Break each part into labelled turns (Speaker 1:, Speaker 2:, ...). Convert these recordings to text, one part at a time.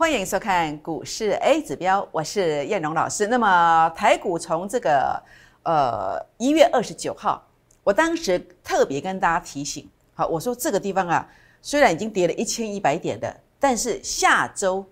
Speaker 1: 欢迎收看股市 A 指标，我是燕荣老师。那么台股从这个呃一月二十九号，我当时特别跟大家提醒，好，我说这个地方啊，虽然已经跌了一千一百点的，但是下周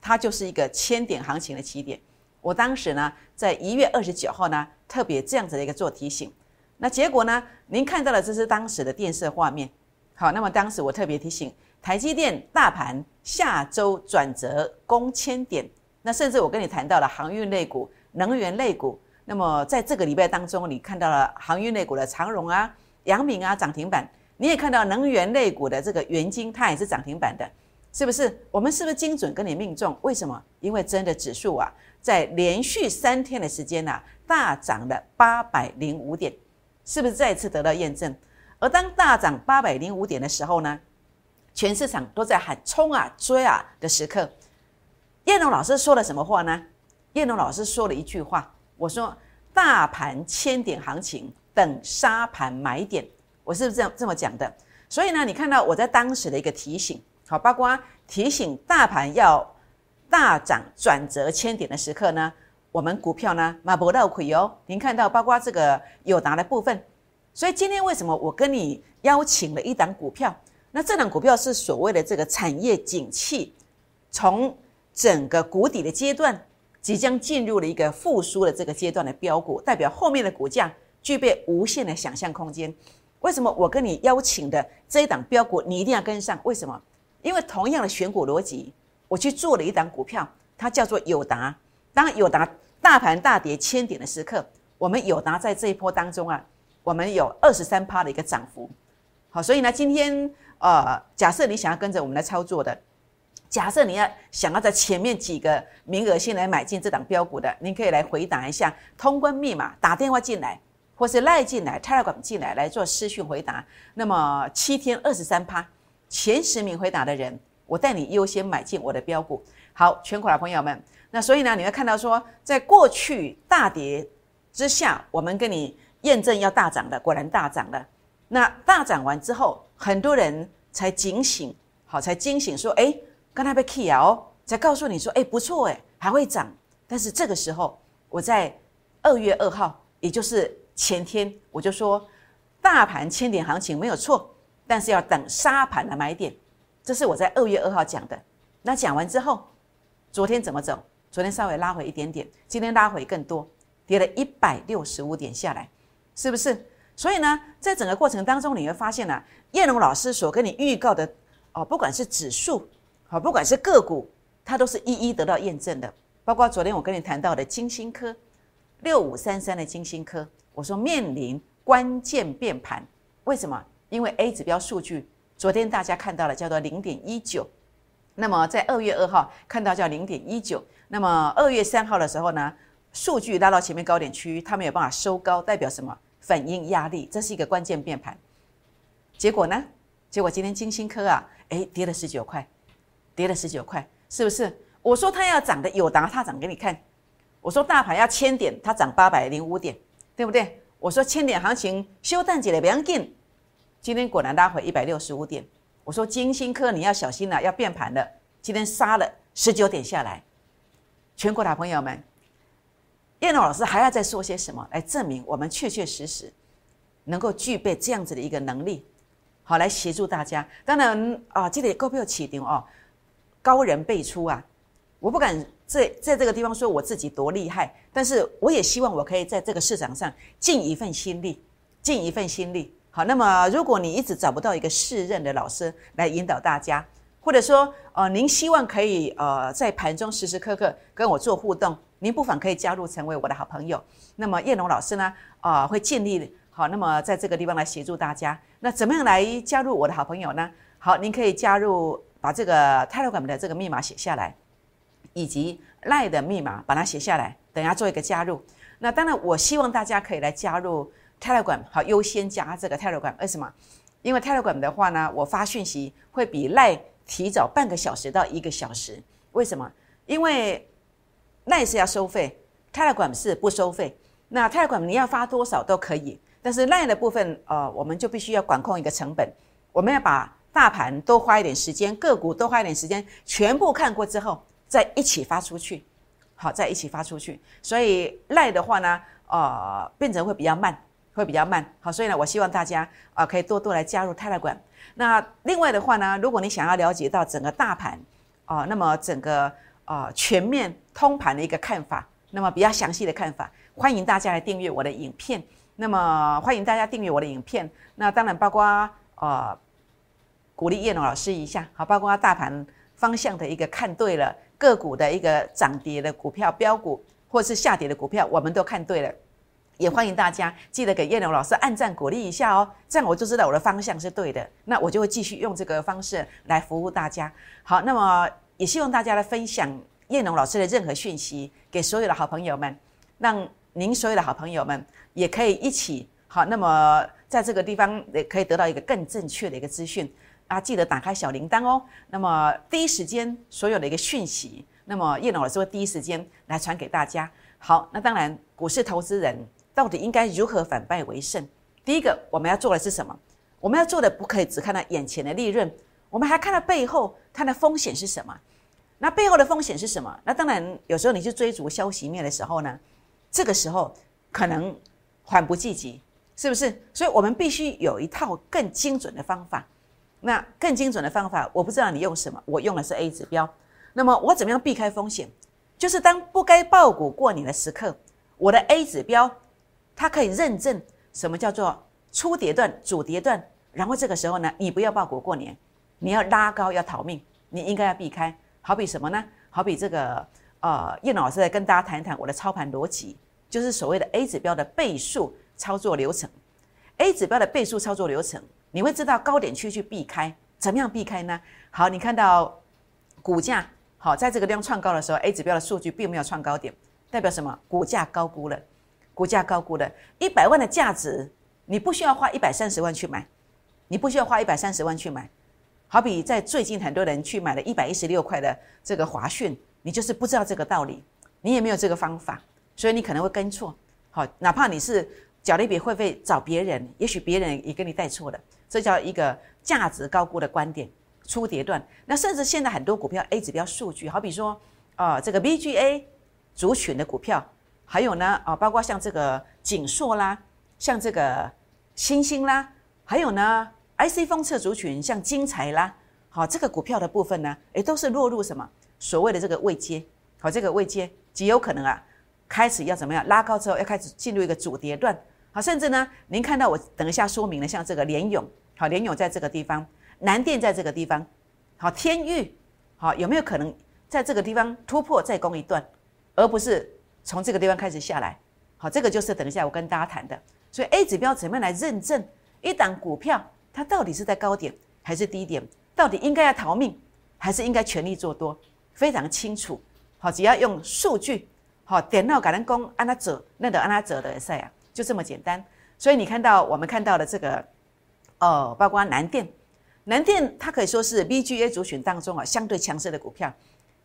Speaker 1: 它就是一个千点行情的起点。我当时呢，在一月二十九号呢，特别这样子的一个做提醒。那结果呢，您看到的这是当时的电视画面。好，那么当时我特别提醒，台积电大盘下周转折攻千点。那甚至我跟你谈到了航运类股、能源类股。那么在这个礼拜当中，你看到了航运类股的长荣啊、阳明啊涨停板，你也看到能源类股的这个元金，它也是涨停板的，是不是？我们是不是精准跟你命中？为什么？因为真的指数啊，在连续三天的时间呐，大涨了八百零五点，是不是再次得到验证？而当大涨八百零五点的时候呢，全市场都在喊冲啊、追啊的时刻，叶龙老师说了什么话呢？叶龙老师说了一句话，我说大盘千点行情等沙盘买点，我是不是这样这么讲的？所以呢，你看到我在当时的一个提醒，好，包括提醒大盘要大涨转折千点的时刻呢，我们股票呢马博到亏哦。您看到包括这个友达的部分。所以今天为什么我跟你邀请了一档股票？那这档股票是所谓的这个产业景气，从整个谷底的阶段，即将进入了一个复苏的这个阶段的标股，代表后面的股价具备无限的想象空间。为什么我跟你邀请的这一档标股，你一定要跟上？为什么？因为同样的选股逻辑，我去做了一档股票，它叫做友达。当友达大盘大跌千点的时刻，我们友达在这一波当中啊。我们有二十三趴的一个涨幅，好，所以呢，今天呃，假设你想要跟着我们来操作的，假设你要想要在前面几个名额先来买进这档标股的，您可以来回答一下通关密码，打电话进来，或是赖进来、Telegram 进来来做私讯回答。那么七天二十三趴，前十名回答的人，我带你优先买进我的标股。好，全国的朋友们，那所以呢，你会看到说，在过去大跌之下，我们跟你。验证要大涨的，果然大涨了。那大涨完之后，很多人才警醒，好，才惊醒说：“哎，刚才被 key 哦，才告诉你说：哎，不错，哎，还会涨。”但是这个时候，我在二月二号，也就是前天，我就说，大盘千点行情没有错，但是要等沙盘的买点。这是我在二月二号讲的。那讲完之后，昨天怎么走？昨天稍微拉回一点点，今天拉回更多，跌了一百六十五点下来。是不是？所以呢，在整个过程当中，你会发现呢，叶龙老师所跟你预告的哦，不管是指数，好，不管是个股，它都是一一得到验证的。包括昨天我跟你谈到的金星科六五三三的金星科，我说面临关键变盘，为什么？因为 A 指标数据昨天大家看到了叫做零点一九，那么在二月二号看到叫零点一九，那么二月三号的时候呢，数据拉到前面高点区域，它没有办法收高，代表什么？反应压力，这是一个关键变盘。结果呢？结果今天金星科啊，哎，跌了十九块，跌了十九块，是不是？我说它要涨的有达，它涨给你看。我说大盘要千点，它涨八百零五点，对不对？我说千点行情休淡季的不要紧，今天果然拉回一百六十五点。我说金星科你要小心了，要变盘了。今天杀了十九点下来，全国的朋友们。叶龙老师还要再说些什么来证明我们确确实实能够具备这样子的一个能力，好来协助大家。当然啊，这里够不够起定哦？高人辈出啊！我不敢在在这个地方说我自己多厉害，但是我也希望我可以在这个市场上尽一份心力，尽一份心力。好，那么如果你一直找不到一个适任的老师来引导大家，或者说呃，您希望可以呃在盘中时时刻刻跟我做互动。您不妨可以加入成为我的好朋友。那么叶龙老师呢？啊，会尽力好。那么在这个地方来协助大家。那怎么样来加入我的好朋友呢？好，您可以加入，把这个 Telegram 的这个密码写下来，以及 Line 的密码把它写下来，等下做一个加入。那当然，我希望大家可以来加入 Telegram，好，优先加这个 Telegram。为什么？因为 Telegram 的话呢，我发讯息会比 Line 提早半个小时到一个小时。为什么？因为那也是要收费，Telegram 是不收费。那 Telegram 你要发多少都可以，但是 Line 的部分，呃，我们就必须要管控一个成本。我们要把大盘多花一点时间，个股多花一点时间，全部看过之后，再一起发出去，好，再一起发出去。所以赖的话呢，呃，变成会比较慢，会比较慢。好，所以呢，我希望大家啊，可以多多来加入泰勒管。那另外的话呢，如果你想要了解到整个大盘，啊，那么整个啊全面通盘的一个看法，那么比较详细的看法，欢迎大家来订阅我的影片。那么欢迎大家订阅我的影片。那当然包括呃鼓励叶龙老师一下，好，包括大盘方向的一个看对了，个股的一个涨跌的股票标股，或是下跌的股票，我们都看对了。也欢迎大家记得给叶龙老师按赞鼓励一下哦，这样我就知道我的方向是对的，那我就会继续用这个方式来服务大家。好，那么也希望大家来分享叶龙老师的任何讯息给所有的好朋友们，让您所有的好朋友们也可以一起好，那么在这个地方也可以得到一个更正确的一个资讯啊！记得打开小铃铛哦，那么第一时间所有的一个讯息，那么叶龙老师会第一时间来传给大家。好，那当然股市投资人。到底应该如何反败为胜？第一个，我们要做的是什么？我们要做的不可以只看到眼前的利润，我们还看到背后它的风险是什么？那背后的风险是什么？那当然，有时候你去追逐消息面的时候呢，这个时候可能缓不济急，是不是？所以我们必须有一套更精准的方法。那更精准的方法，我不知道你用什么，我用的是 A 指标。那么我怎么样避开风险？就是当不该爆股过年的时刻，我的 A 指标。它可以认证什么叫做初跌段、主跌段，然后这个时候呢，你不要报股过年，你要拉高要逃命，你应该要避开。好比什么呢？好比这个呃，叶老师来跟大家谈一谈我的操盘逻辑，就是所谓的 A 指标的倍数操作流程。A 指标的倍数操作流程，你会知道高点区去避开，怎么样避开呢？好，你看到股价好在这个地方创高的时候，A 指标的数据并没有创高点，代表什么？股价高估了。股价高估的，一百万的价值，你不需要花一百三十万去买，你不需要花一百三十万去买。好比在最近很多人去买了一百一十六块的这个华讯，你就是不知道这个道理，你也没有这个方法，所以你可能会跟错。好，哪怕你是缴了一笔会费找别人，也许别人也跟你带错了，这叫一个价值高估的观点。初跌段，那甚至现在很多股票 A 指标数据，好比说啊这个 VGA 族群的股票。还有呢，啊，包括像这个锦硕啦，像这个星星啦，还有呢，IC 封测族群，像金财啦，好，这个股票的部分呢，诶，都是落入什么所谓的这个位阶，好，这个位阶极有可能啊，开始要怎么样拉高之后，要开始进入一个主跌段，好，甚至呢，您看到我等一下说明了，像这个联勇，好，联勇在这个地方，南电在这个地方，好，天域，好，有没有可能在这个地方突破再攻一段，而不是？从这个地方开始下来，好，这个就是等一下我跟大家谈的。所以 A 指标怎么样来认证一档股票它到底是在高点还是低点？到底应该要逃命还是应该全力做多？非常清楚。好，只要用数据，好，点到感恩工按它走，那得按它走的赛啊，就这么简单。所以你看到我们看到的这个，哦，包括南电，南电它可以说是 BGA 族群当中啊相对强势的股票。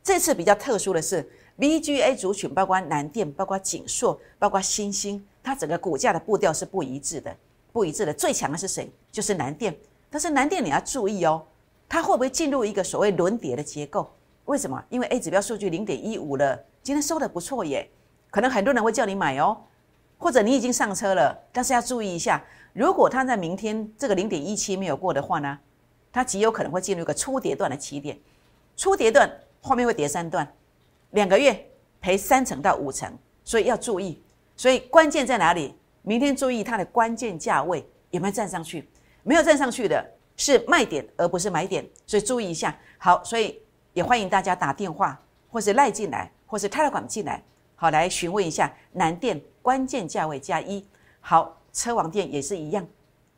Speaker 1: 这次比较特殊的是。VGA 族群包括南电、包括景硕、包括新兴，它整个股价的步调是不一致的，不一致的。最强的是谁？就是南电。但是南电你要注意哦，它会不会进入一个所谓轮跌的结构？为什么？因为 A 指标数据零点一五了，今天收的不错耶，可能很多人会叫你买哦，或者你已经上车了，但是要注意一下，如果它在明天这个零点一七没有过的话呢，它极有可能会进入一个初跌段的起点，初跌段后面会跌三段。两个月赔三成到五成，所以要注意。所以关键在哪里？明天注意它的关键价位有没有站上去？没有站上去的是卖点，而不是买点，所以注意一下。好，所以也欢迎大家打电话，或是赖进来，或是泰勒管进来，好来询问一下南电关键价位加一。好，车王店也是一样，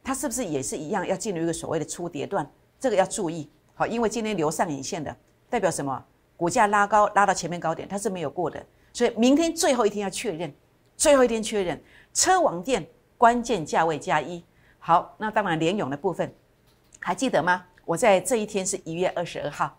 Speaker 1: 它是不是也是一样要进入一个所谓的初跌段？这个要注意。好，因为今天留上影线的代表什么？股价拉高拉到前面高点，它是没有过的，所以明天最后一天要确认，最后一天确认车王店关键价位加一。好，那当然联勇的部分还记得吗？我在这一天是一月二十二号，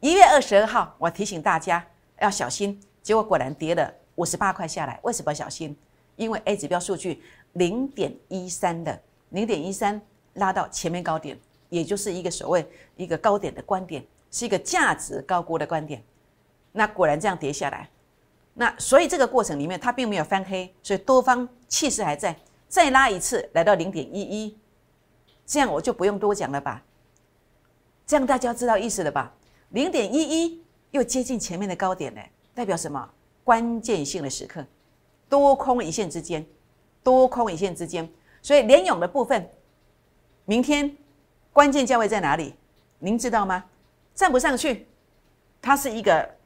Speaker 1: 一月二十二号我提醒大家要小心，结果果然跌了五十八块下来。为什么小心？因为 A 指标数据零点一三的零点一三拉到前面高点，也就是一个所谓一个高点的观点。是一个价值高估的观点，那果然这样跌下来。那所以这个过程里面它并没有翻黑，所以多方气势还在，再拉一次来到零点一一，这样我就不用多讲了吧？这样大家知道意思了吧？零点一一又接近前面的高点呢，代表什么？关键性的时刻，多空一线之间，多空一线之间，所以连勇的部分，明天关键价位在哪里？您知道吗？站不上去，它是一个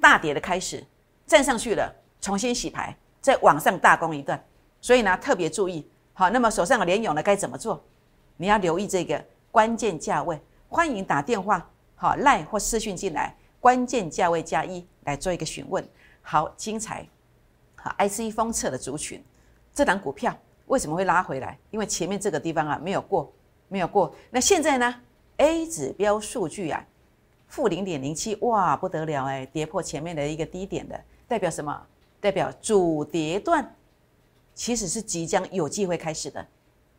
Speaker 1: 大跌的开始；站上去了，重新洗牌，再往上大攻一段。所以呢，特别注意。好，那么手上的联勇呢，该怎么做？你要留意这个关键价位，欢迎打电话，好赖或私讯进来，关键价位加一来做一个询问。好，精彩。好，IC 封测的族群，这档股票为什么会拉回来？因为前面这个地方啊没有过，没有过。那现在呢？A 指标数据啊。负零点零七，哇，不得了哎，跌破前面的一个低点的，代表什么？代表主跌段其实是即将有机会开始的，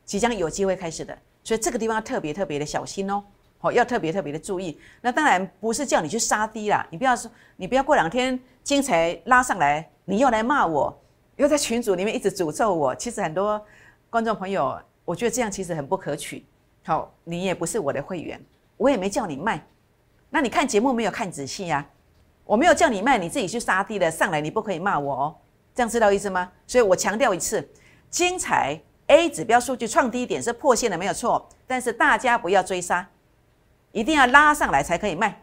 Speaker 1: 即将有机会开始的，所以这个地方要特别特别的小心哦，好，要特别特别的注意。那当然不是叫你去杀低啦，你不要说，你不要过两天精彩拉上来，你又来骂我，又在群组里面一直诅咒我。其实很多观众朋友，我觉得这样其实很不可取。好，你也不是我的会员，我也没叫你卖。那你看节目没有看仔细呀？我没有叫你卖，你自己去杀低了上来，你不可以骂我哦。这样知道意思吗？所以我强调一次，精彩 A 指标数据创低点是破线的没有错，但是大家不要追杀，一定要拉上来才可以卖。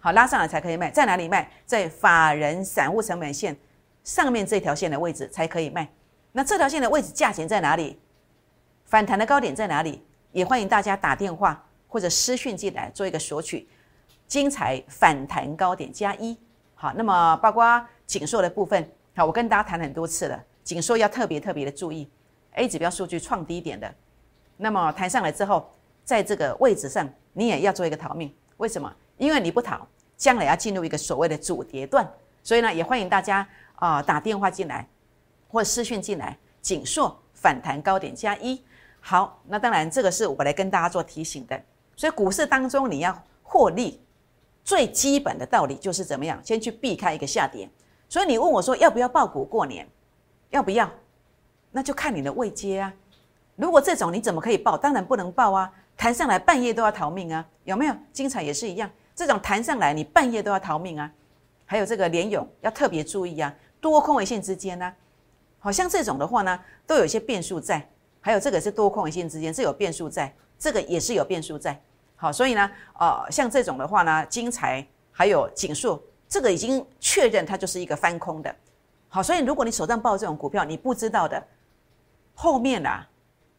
Speaker 1: 好，拉上来才可以卖，在哪里卖？在法人散户成本线上面这条线的位置才可以卖。那这条线的位置价钱在哪里？反弹的高点在哪里？也欢迎大家打电话或者私讯进来做一个索取。精彩反弹高点加一，好，那么包括紧缩的部分，好，我跟大家谈很多次了，紧缩要特别特别的注意，A 指标数据创低点的，那么弹上来之后，在这个位置上，你也要做一个逃命，为什么？因为你不逃，将来要进入一个所谓的主跌段，所以呢，也欢迎大家啊打电话进来，或私讯进来，紧缩反弹高点加一，好，那当然这个是我来跟大家做提醒的，所以股市当中你要获利。最基本的道理就是怎么样，先去避开一个下跌。所以你问我说要不要爆股过年，要不要？那就看你的位阶啊。如果这种你怎么可以爆？当然不能爆啊！弹上来半夜都要逃命啊，有没有？精彩也是一样，这种弹上来你半夜都要逃命啊。还有这个连勇要特别注意啊，多空一线之间呢，好像这种的话呢，都有一些变数在。还有这个是多空一线之间是有变数在，这个也是有变数在。好，所以呢，呃，像这种的话呢，金财还有锦硕，这个已经确认它就是一个翻空的。好，所以如果你手上抱这种股票，你不知道的，后面啊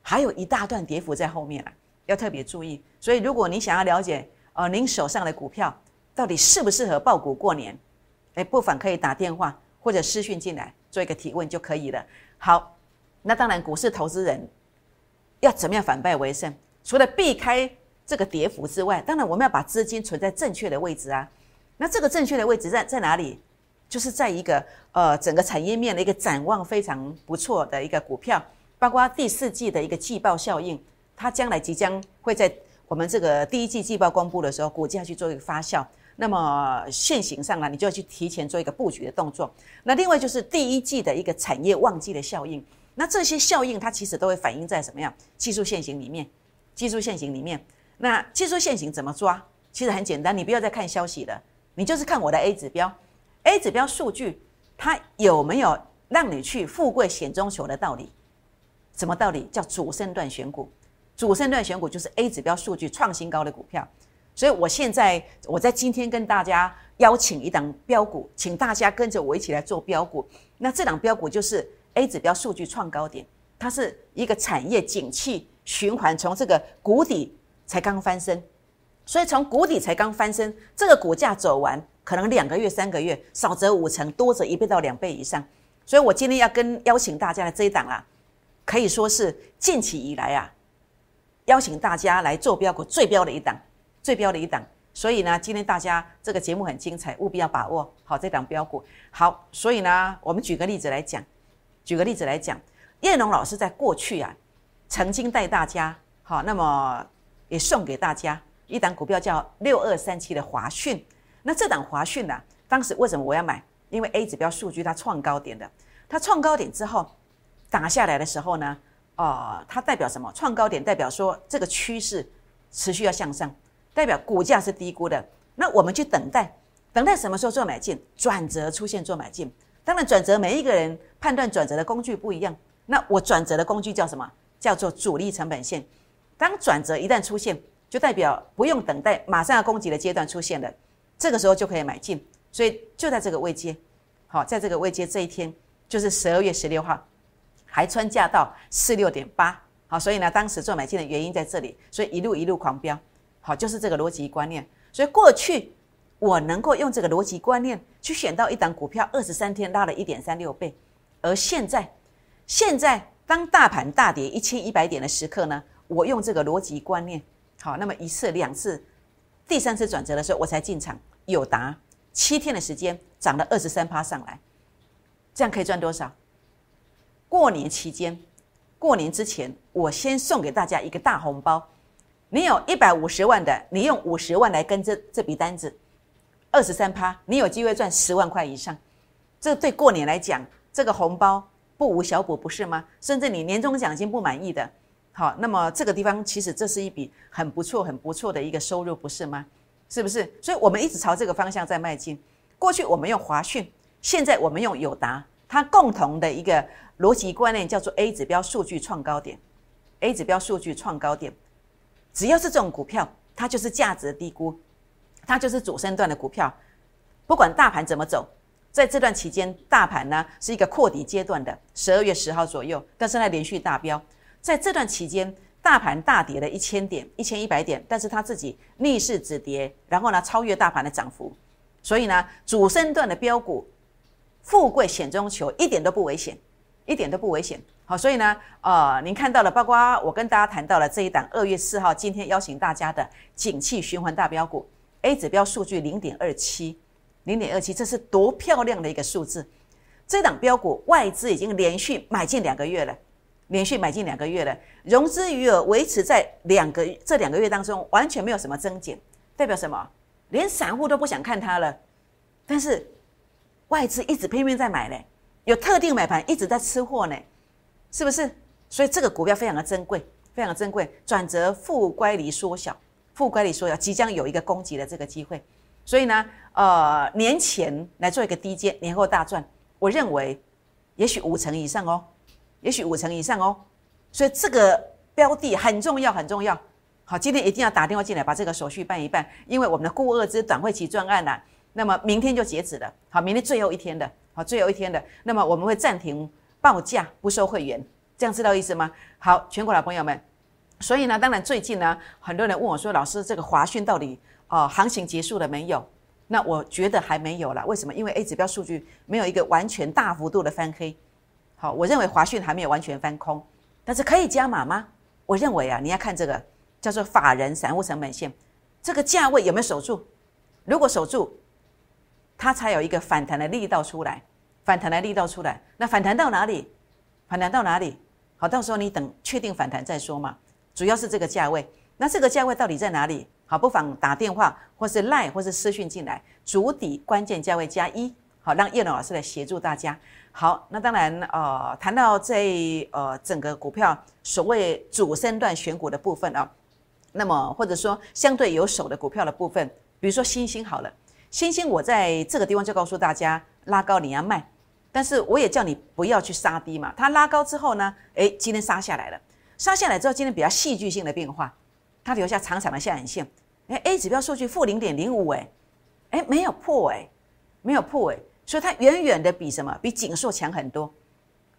Speaker 1: 还有一大段跌幅在后面啊，要特别注意。所以如果你想要了解，呃，您手上的股票到底适不适合爆股过年，哎，不妨可以打电话或者私讯进来做一个提问就可以了。好，那当然，股市投资人要怎么样反败为胜？除了避开这个跌幅之外，当然我们要把资金存在正确的位置啊。那这个正确的位置在在哪里？就是在一个呃整个产业面的一个展望非常不错的一个股票，包括第四季的一个季报效应，它将来即将会在我们这个第一季季报公布的时候，股价去做一个发酵。那么现行上呢，你就要去提前做一个布局的动作。那另外就是第一季的一个产业旺季的效应，那这些效应它其实都会反映在什么样技术线型里面？技术线型里面。那技术线型怎么抓？其实很简单，你不要再看消息了，你就是看我的 A 指标，A 指标数据它有没有让你去富贵险中求的道理？什么道理？叫主升段选股，主升段选股就是 A 指标数据创新高的股票。所以我现在我在今天跟大家邀请一档标股，请大家跟着我一起来做标股。那这档标股就是 A 指标数据创高点，它是一个产业景气循环，从这个谷底。才刚翻身，所以从谷底才刚翻身，这个股价走完可能两个月、三个月，少则五成，多则一倍到两倍以上。所以我今天要跟邀请大家的这一档啊，可以说是近期以来啊，邀请大家来做标股最标的一档，最标的一档。所以呢，今天大家这个节目很精彩，务必要把握好这档标股。好，所以呢，我们举个例子来讲，举个例子来讲，叶龙老师在过去啊，曾经带大家好，那么。也送给大家一档股票，叫六二三七的华讯。那这档华讯呢，当时为什么我要买？因为 A 指标数据它创高点的，它创高点之后打下来的时候呢，呃，它代表什么？创高点代表说这个趋势持续要向上，代表股价是低估的。那我们去等待，等待什么时候做买进？转折出现做买进。当然，转折每一个人判断转折的工具不一样。那我转折的工具叫什么？叫做主力成本线。当转折一旦出现，就代表不用等待，马上要攻击的阶段出现了，这个时候就可以买进。所以就在这个位阶，好，在这个位阶这一天，就是十二月十六号，还穿价到四六点八，好，所以呢，当时做买进的原因在这里，所以一路一路狂飙，好，就是这个逻辑观念。所以过去我能够用这个逻辑观念去选到一档股票，二十三天拉了一点三六倍，而现在，现在当大盘大跌一千一百点的时刻呢？我用这个逻辑观念，好，那么一次、两次、第三次转折的时候，我才进场。有达七天的时间涨了二十三趴上来，这样可以赚多少？过年期间，过年之前，我先送给大家一个大红包。你有一百五十万的，你用五十万来跟这这笔单子，二十三趴，你有机会赚十万块以上。这对过年来讲，这个红包不无小补，不是吗？甚至你年终奖金不满意的。好，那么这个地方其实这是一笔很不错、很不错的一个收入，不是吗？是不是？所以我们一直朝这个方向在迈进。过去我们用华讯，现在我们用友达，它共同的一个逻辑观念叫做 A 指标数据创高点，A 指标数据创高点，只要是这种股票，它就是价值低估，它就是主升段的股票。不管大盘怎么走，在这段期间，大盘呢是一个扩底阶段的，十二月十号左右，但是它连续大飙。在这段期间，大盘大跌了一千点、一千一百点，但是它自己逆势止跌，然后呢超越大盘的涨幅，所以呢主升段的标股，富贵险中求，一点都不危险，一点都不危险。好，所以呢，呃，您看到了，包括我跟大家谈到了这一档二月四号今天邀请大家的景气循环大标股，A 指标数据零点二七，零点二七，这是多漂亮的一个数字。这档标股外资已经连续买进两个月了。连续买进两个月了，融资余额维持在两个这两个月当中完全没有什么增减，代表什么？连散户都不想看它了，但是外资一直拼命在买呢，有特定买盘一直在吃货呢，是不是？所以这个股票非常的珍贵，非常的珍贵。转折负乖离缩小，负乖离缩小，即将有一个攻击的这个机会。所以呢，呃，年前来做一个低阶，年后大赚，我认为也许五成以上哦。也许五成以上哦，所以这个标的很重要，很重要。好，今天一定要打电话进来，把这个手续办一办，因为我们的固二之短会期专案呢，那么明天就截止了。好，明天最后一天的，好，最后一天的，那么我们会暂停报价，不收会员，这样知道意思吗？好，全国老朋友们，所以呢，当然最近呢，很多人问我说，老师，这个华讯到底哦，行情结束了没有？那我觉得还没有了，为什么？因为 A 指标数据没有一个完全大幅度的翻黑。好，我认为华讯还没有完全翻空，但是可以加码吗？我认为啊，你要看这个叫做法人散户成本线，这个价位有没有守住？如果守住，它才有一个反弹的力道出来，反弹的力道出来，那反弹到哪里？反弹到哪里？好，到时候你等确定反弹再说嘛。主要是这个价位，那这个价位到底在哪里？好，不妨打电话或是赖或是私讯进来，主底关键价位加一，好，让叶龙老师来协助大家。好，那当然，呃，谈到这呃整个股票所谓主升段选股的部分啊，那么或者说相对有手的股票的部分，比如说星星好了，星星我在这个地方就告诉大家，拉高你要卖，但是我也叫你不要去杀低嘛。它拉高之后呢，诶，今天杀下来了，杀下来之后，今天比较戏剧性的变化，它留下长长的下影线，诶 a 指标数据负零点零五，诶，诶，没有破，诶，没有破，诶。所以它远远的比什么？比景硕强很多。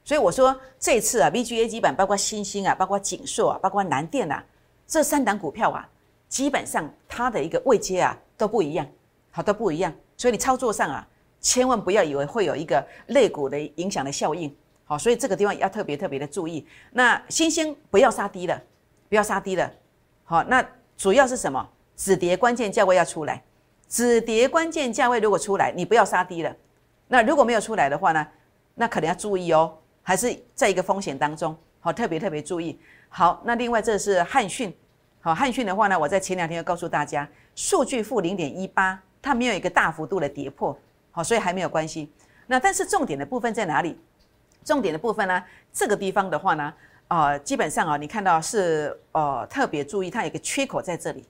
Speaker 1: 所以我说这次啊，VGA 基本包括新兴啊，包括景硕啊，包括南电啊，这三档股票啊，基本上它的一个位阶啊都不一样，好都不一样。所以你操作上啊，千万不要以为会有一个肋骨的影响的效应。好，所以这个地方要特别特别的注意。那新兴不要杀低了，不要杀低了。好，那主要是什么？止跌关键价位要出来，止跌关键价位如果出来，你不要杀低了。那如果没有出来的话呢？那可能要注意哦，还是在一个风险当中，好，特别特别注意。好，那另外这是汉讯，好，汉讯的话呢，我在前两天要告诉大家，数据负零点一八，它没有一个大幅度的跌破，好，所以还没有关系。那但是重点的部分在哪里？重点的部分呢？这个地方的话呢，呃，基本上啊，你看到是呃特别注意，它有个缺口在这里，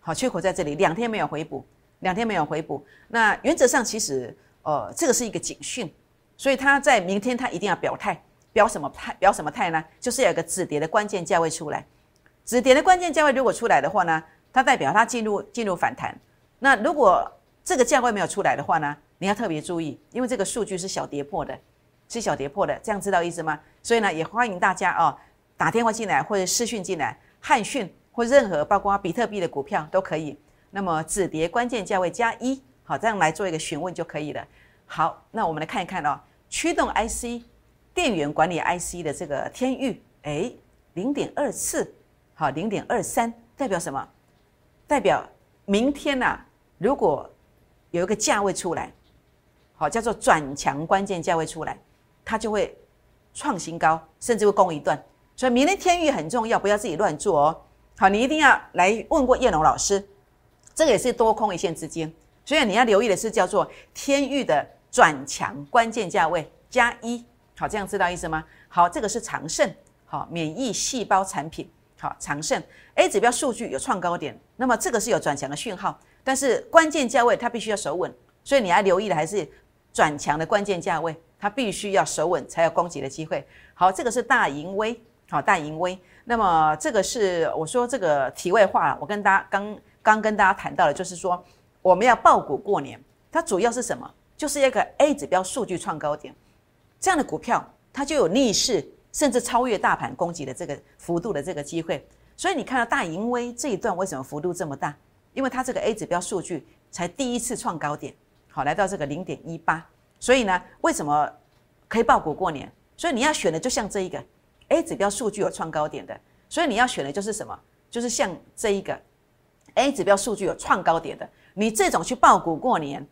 Speaker 1: 好，缺口在这里，两天没有回补，两天没有回补。那原则上其实呃这个是一个警讯，所以它在明天它一定要表态，表什么态？表什么态呢？就是有个止跌的关键价位出来，止跌的关键价位如果出来的话呢，它代表它进入进入反弹。那如果这个价位没有出来的话呢，你要特别注意，因为这个数据是小跌破的。是小跌破的，这样知道意思吗？所以呢，也欢迎大家哦，打电话进来或者私讯进来，汉讯或任何包括比特币的股票都可以。那么止跌关键价位加一，好，这样来做一个询问就可以了。好，那我们来看一看哦，驱动 IC、电源管理 IC 的这个天域，哎，零点二四，好，零点二三，代表什么？代表明天呐，如果有一个价位出来，好，叫做转强关键价位出来。它就会创新高，甚至会攻一段，所以明天天域很重要，不要自己乱做哦。好，你一定要来问过叶龙老师，这个也是多空一线之间，所以你要留意的是叫做天域的转强关键价位加一。好，这样知道意思吗？好，这个是长盛，好，免疫细胞产品，好，长盛 A 指标数据有创高点，那么这个是有转强的讯号，但是关键价位它必须要守稳，所以你要留意的还是转强的关键价位。它必须要守稳，才有攻击的机会。好，这个是大盈威，好，大盈威。那么这个是我说这个题外话，我跟大家刚刚跟大家谈到的，就是说我们要爆股过年，它主要是什么？就是一个 A 指标数据创高点，这样的股票它就有逆势甚至超越大盘攻击的这个幅度的这个机会。所以你看到大盈威这一段为什么幅度这么大？因为它这个 A 指标数据才第一次创高点，好，来到这个零点一八。所以呢，为什么可以爆股过年？所以你要选的就像这一个 A 指标数据有创高点的，所以你要选的就是什么？就是像这一个 A 指标数据有创高点的，你这种去爆股过年，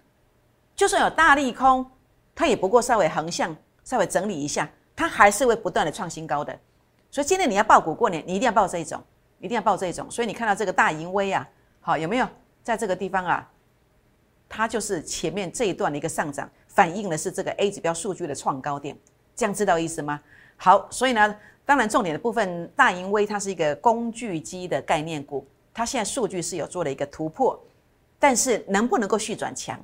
Speaker 1: 就算有大利空，它也不过稍微横向稍微整理一下，它还是会不断的创新高的。所以今天你要爆股过年，你一定要报这一种，一定要报这一种。所以你看到这个大盈威啊，好有没有在这个地方啊？它就是前面这一段的一个上涨，反映的是这个 A 指标数据的创高点，这样知道意思吗？好，所以呢，当然重点的部分，大盈威它是一个工具机的概念股，它现在数据是有做了一个突破，但是能不能够续转强，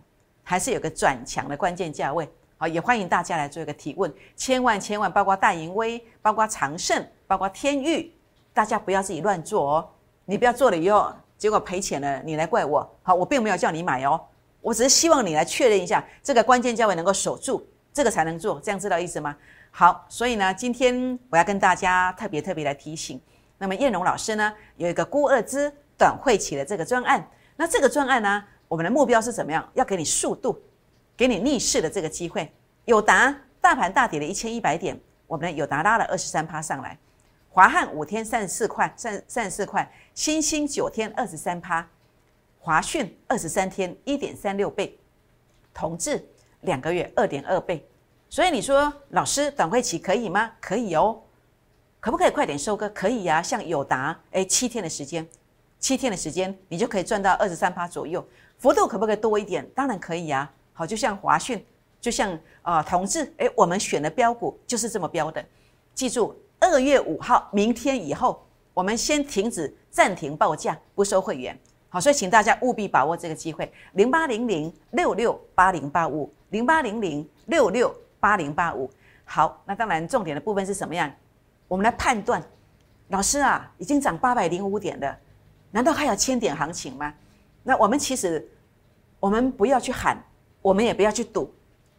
Speaker 1: 还是有个转强的关键价位。好，也欢迎大家来做一个提问，千万千万，包括大盈威，包括长盛，包括天域，大家不要自己乱做哦，你不要做了以后结果赔钱了，你来怪我。好，我并没有叫你买哦。我只是希望你来确认一下这个关键价位能够守住，这个才能做，这样知道意思吗？好，所以呢，今天我要跟大家特别特别来提醒，那么燕荣老师呢有一个孤二支短会期的这个专案，那这个专案呢，我们的目标是怎么样？要给你速度，给你逆势的这个机会。友达大盘大跌了一千一百点，我们的友达拉了二十三趴上来，华汉五天三十四块，三三十四块，新兴九天二十三趴。华讯二十三天一点三六倍，同志两个月二点二倍，所以你说老师短会期可以吗？可以哦，可不可以快点收割？可以呀，像友达，哎，七天的时间，七天的时间，你就可以赚到二十三趴左右，幅度可不可以多一点？当然可以呀。好，就像华讯，就像啊同志，哎，我们选的标股就是这么标的。记住，二月五号明天以后，我们先停止暂停报价，不收会员。好，所以请大家务必把握这个机会，零八零零六六八零八五，零八零零六六八零八五。好，那当然重点的部分是什么样？我们来判断，老师啊，已经涨八百零五点了，难道还有千点行情吗？那我们其实，我们不要去喊，我们也不要去赌，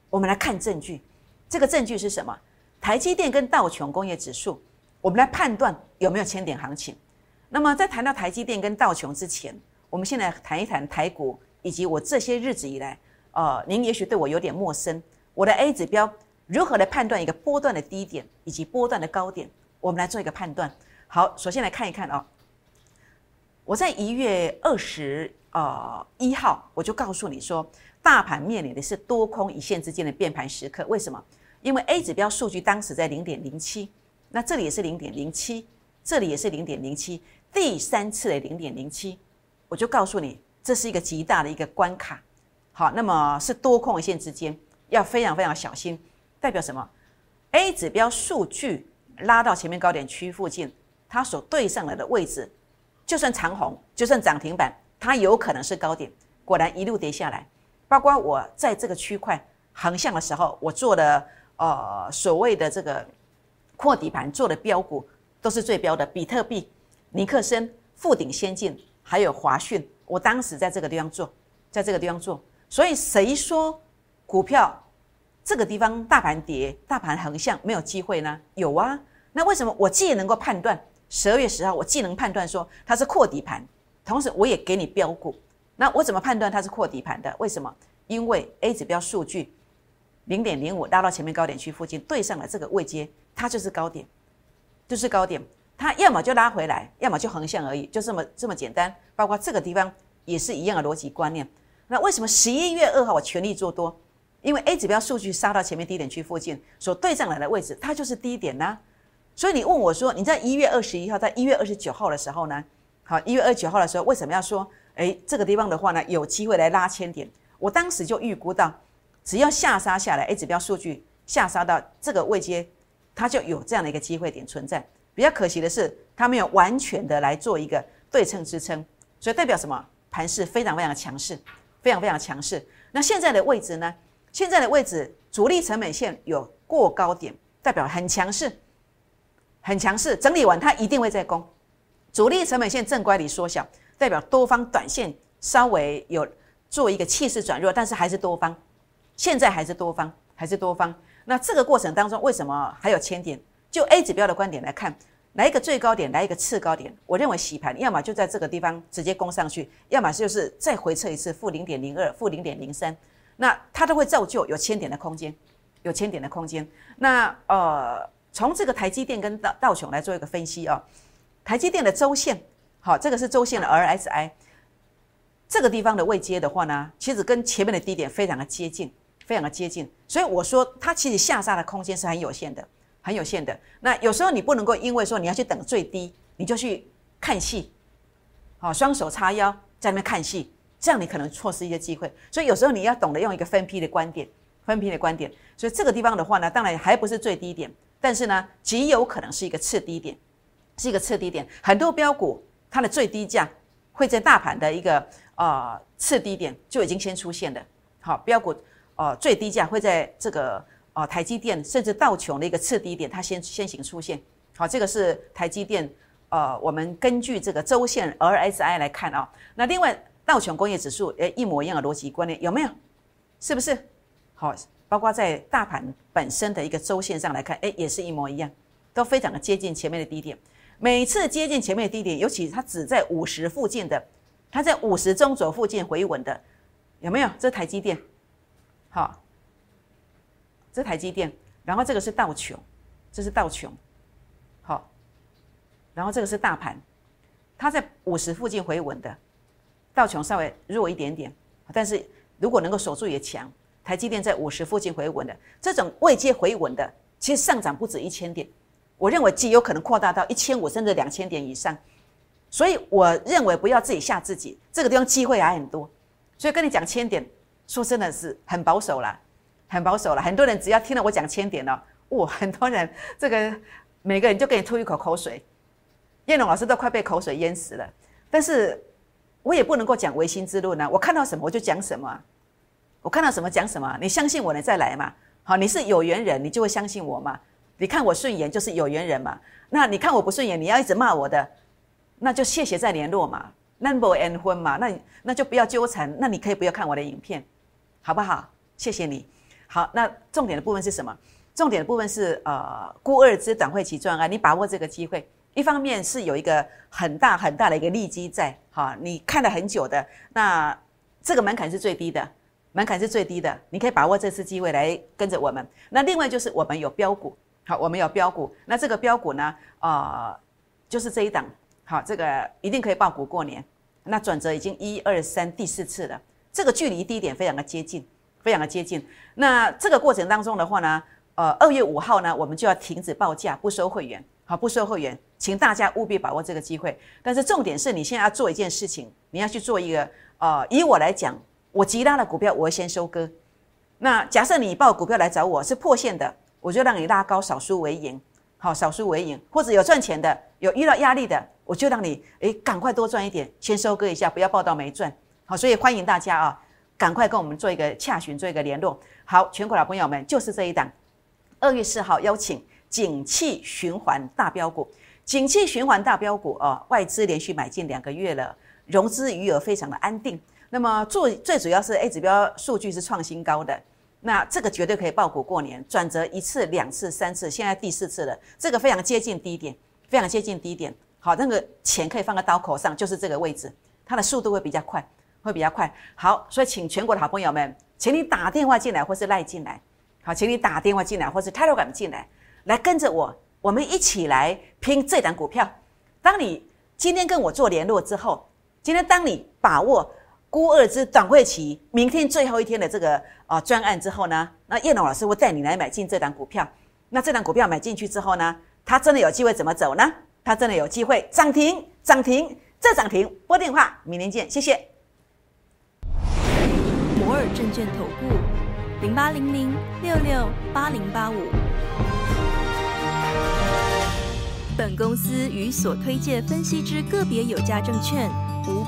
Speaker 1: 我们来看证据。这个证据是什么？台积电跟道琼工业指数，我们来判断有没有千点行情。那么在谈到台积电跟道琼之前，我们现在谈一谈台股，以及我这些日子以来，呃，您也许对我有点陌生。我的 A 指标如何来判断一个波段的低点以及波段的高点？我们来做一个判断。好，首先来看一看啊，我在一月二十呃一号，我就告诉你说，大盘面临的是多空一线之间的变盘时刻。为什么？因为 A 指标数据当时在零点零七，那这里也是零点零七，这里也是零点零七，第三次的零点零七。我就告诉你，这是一个极大的一个关卡。好，那么是多空一线之间要非常非常小心，代表什么？A 指标数据拉到前面高点区附近，它所对上来的位置，就算长红，就算涨停板，它有可能是高点。果然一路跌下来，包括我在这个区块横向的时候，我做的呃所谓的这个扩底盘做的标股，都是最标的，比特币、尼克森、富鼎先进，还有华讯，我当时在这个地方做，在这个地方做。所以谁说股票这个地方大盘跌、大盘横向没有机会呢？有啊。那为什么我既能够判断十二月十号，我既能判断说它是扩底盘，同时我也给你标股。那我怎么判断它是扩底盘的？为什么？因为 A 指标数据零点零五拉到前面高点区附近，对上了这个位阶，它就是高点，就是高点。它要么就拉回来，要么就横向而已，就这么这么简单。包括这个地方也是一样的逻辑观念。那为什么十一月二号我全力做多？因为 A 指标数据杀到前面低点区附近，所对上来的位置，它就是低点呐。所以你问我说，你在一月二十一号，在一月二十九号的时候呢？好，一月二十九号的时候，为什么要说，哎，这个地方的话呢，有机会来拉千点？我当时就预估到，只要下杀下来，A 指标数据下杀到这个位阶，它就有这样的一个机会点存在。比较可惜的是，它没有完全的来做一个对称支撑，所以代表什么？盘势非常非常强势。非常非常强势。那现在的位置呢？现在的位置主力成本线有过高点，代表很强势，很强势。整理完它一定会再攻。主力成本线正乖离缩小，代表多方短线稍微有做一个气势转弱，但是还是多方。现在还是多方，还是多方。那这个过程当中，为什么还有千点？就 A 指标的观点来看。来一个最高点，来一个次高点。我认为洗盘，要么就在这个地方直接攻上去，要么就是再回撤一次负零点零二、负零点零三，那它都会造就有千点的空间，有千点的空间。那呃，从这个台积电跟道道琼来做一个分析啊，台积电的周线，好，这个是周线的 RSI，这个地方的位阶的话呢，其实跟前面的低点非常的接近，非常的接近，所以我说它其实下杀的空间是很有限的。很有限的，那有时候你不能够因为说你要去等最低，你就去看戏，好，双手叉腰在那边看戏，这样你可能错失一些机会。所以有时候你要懂得用一个分批的观点，分批的观点。所以这个地方的话呢，当然还不是最低点，但是呢，极有可能是一个次低点，是一个次低点。很多标股它的最低价会在大盘的一个呃次低点就已经先出现了。好，标股呃最低价会在这个。呃，台积电甚至道琼的一个次低点，它先先行出现。好，这个是台积电。呃，我们根据这个周线 RSI 来看啊，那另外道琼工业指数，诶，一模一样的逻辑观念有没有？是不是？好，包括在大盘本身的一个周线上来看，诶，也是一模一样，都非常的接近前面的低点。每次接近前面的低点，尤其它只在五十附近的，它在五十中轴附近回稳的，有没有？这台积电，好。这台积电，然后这个是道琼，这是道琼，好，然后这个是大盘，它在五十附近回稳的，道琼稍微弱一点点，但是如果能够守住也强。台积电在五十附近回稳的，这种未接回稳的，其实上涨不止一千点，我认为极有可能扩大到一千五甚至两千点以上，所以我认为不要自己吓自己，这个地方机会还很多，所以跟你讲千点，说真的是很保守了。很保守了，很多人只要听了我讲千点了，哇，很多人这个每个人就给你吐一口口水，叶龙老师都快被口水淹死了。但是我也不能够讲唯心之论呢，我看到什么我就讲什么，我看到什么讲什么，你相信我你再来嘛。好，你是有缘人，你就会相信我嘛。你看我顺眼就是有缘人嘛。那你看我不顺眼，你要一直骂我的，那就谢谢再联络嘛，number and 婚嘛，那那就不要纠缠，那你可以不要看我的影片，好不好？谢谢你。好，那重点的部分是什么？重点的部分是呃，孤二之短会期赚啊，你把握这个机会，一方面是有一个很大很大的一个利基在，哈，你看了很久的，那这个门槛是最低的，门槛是最低的，你可以把握这次机会来跟着我们。那另外就是我们有标股，好，我们有标股，那这个标股呢，呃，就是这一档，好，这个一定可以爆股过年。那转折已经一二三第四次了，这个距离低点非常的接近。非常的接近。那这个过程当中的话呢，呃，二月五号呢，我们就要停止报价，不收会员，好，不收会员，请大家务必把握这个机会。但是重点是你现在要做一件事情，你要去做一个，呃，以我来讲，我急拉的股票我会先收割。那假设你报股票来找我是破线的，我就让你拉高，少输为赢，好，少输为赢，或者有赚钱的，有遇到压力的，我就让你诶赶快多赚一点，先收割一下，不要报到没赚。好，所以欢迎大家啊，赶快跟我们做一个洽询，做一个联络。好，全国老朋友们，就是这一档，二月四号邀请景气循环大标股，景气循环大标股哦，外资连续买进两个月了，融资余额非常的安定。那么做最主要是 A 指标数据是创新高的，那这个绝对可以爆股过年，转折一次、两次、三次，现在第四次了，这个非常接近低点，非常接近低点。好，那个钱可以放在刀口上，就是这个位置，它的速度会比较快，会比较快。好，所以请全国的好朋友们，请你打电话进来或是赖进来，好，请你打电话进来或是 Telegram 进来，来跟着我，我们一起来拼这档股票。当你今天跟我做联络之后，今天当你把握。估二之短会期，明天最后一天的这个啊专案之后呢，那叶龙老师会带你来买进这档股票。那这档股票买进去之后呢，它真的有机会怎么走呢？它真的有机会涨停，涨停，再涨停。拨电话，明天见，谢谢。
Speaker 2: 摩尔证券投顾零八零零六六八零八五。本公司与所推介分析之个别有价证券。